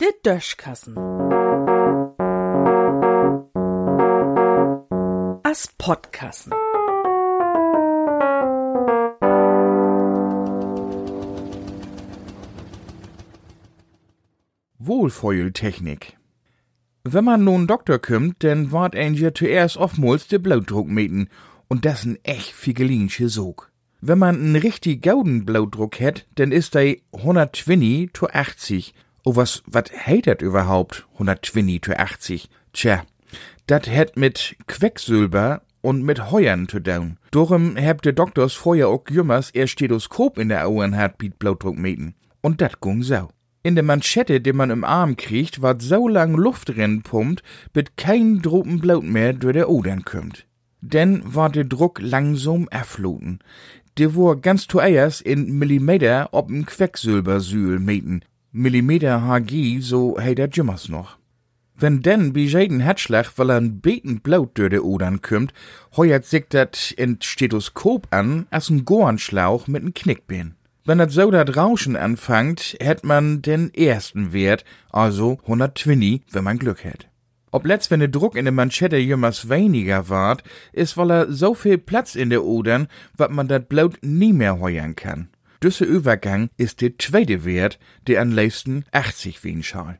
Der Döschkassen. As Podkassen. Wohlfeultechnik. Wenn man nun Doktor kümmt, dann wart ja zuerst oftmals de Blutdruck meten und das ein echt figelinsche Sog. Wenn man einen richtig gauden Blutdruck hat, dann ist der 120 zu 80. Oh, was, wat heit dat überhaupt? 120 zu 80? Tja, dat het mit Quecksilber und mit Heuern zu tun. Darum habt de Doktors vorher auch jümmers ihr Stethoskop in der Augen hat Piet Blutdruck meten. Und dat gung so. In der Manschette, die man im Arm kriegt, ward so lang Luft drin pumpt, bis kein Dropen Blut mehr durch der Odern kümmt. Denn war der Druck langsam erfluten. War ganz zuerst in Millimeter ob'n Quecksilbersühl meten. Millimeter Hg, so hey der Jimmers noch. Wenn denn bei jeden Herzschlag, weil er ein beten Blut durch der Odern kümmt, heuert sich dat in Stethoskop an, als ein Gorenschlauch mit n Knickbein. Wenn das so dat Rauschen anfangt, hätt man den ersten Wert, also 120, wenn man Glück hätt. Ob letzt, wenn der Druck in der Manschette jümmers weniger ward, ist, weil er so viel Platz in der Odern, wat man dat Blut nie mehr heuern kann. Düsse Übergang ist der zweite Wert, der an leisten 80 wien schal.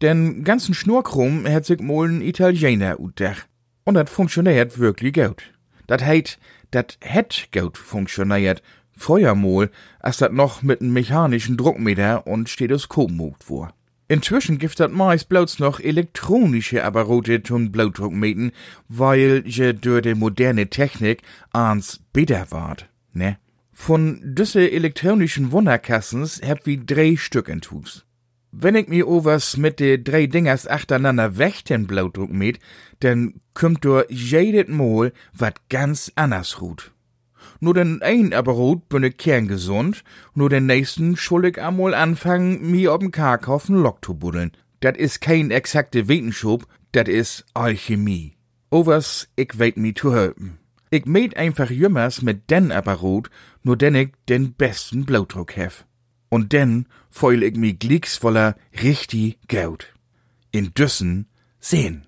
Den ganzen Schnurkrumm hat sich mal ein Italiener utdach. Und dat funktioniert wirklich gut. Dat heit, dat het gut funktioniert, Feuermol, als dat noch mit einem mechanischen Druckmeter und Stethoskop mogt war. Inzwischen gibt dat meist bloß noch elektronische Apparate zum Blutdruck meten, weil je durch die moderne Technik ans besser ward, ne? Von düsse elektronischen Wunderkassens hab wie drei Stück in Tus. Wenn ich mir overs mit de drei Dingers achteinander weg den Blutdruck met, dann kümmt durch jedes Mal wat ganz anders rut. Nur den ein Aperot bin ich kerngesund, nur den nächsten schul ich amol anfangen, mir ob'n Karkauf n Lock zu buddeln. Dat is kein exakte Wetenschub, dat is Alchemie. Overs, ich weet mi zu helfen. Ich meet einfach jümmers mit den Aperot, nur denn ich den besten Blutdruck hef. Und denn feul ich mi glicks voller richtig Geld. In Düssen sehen.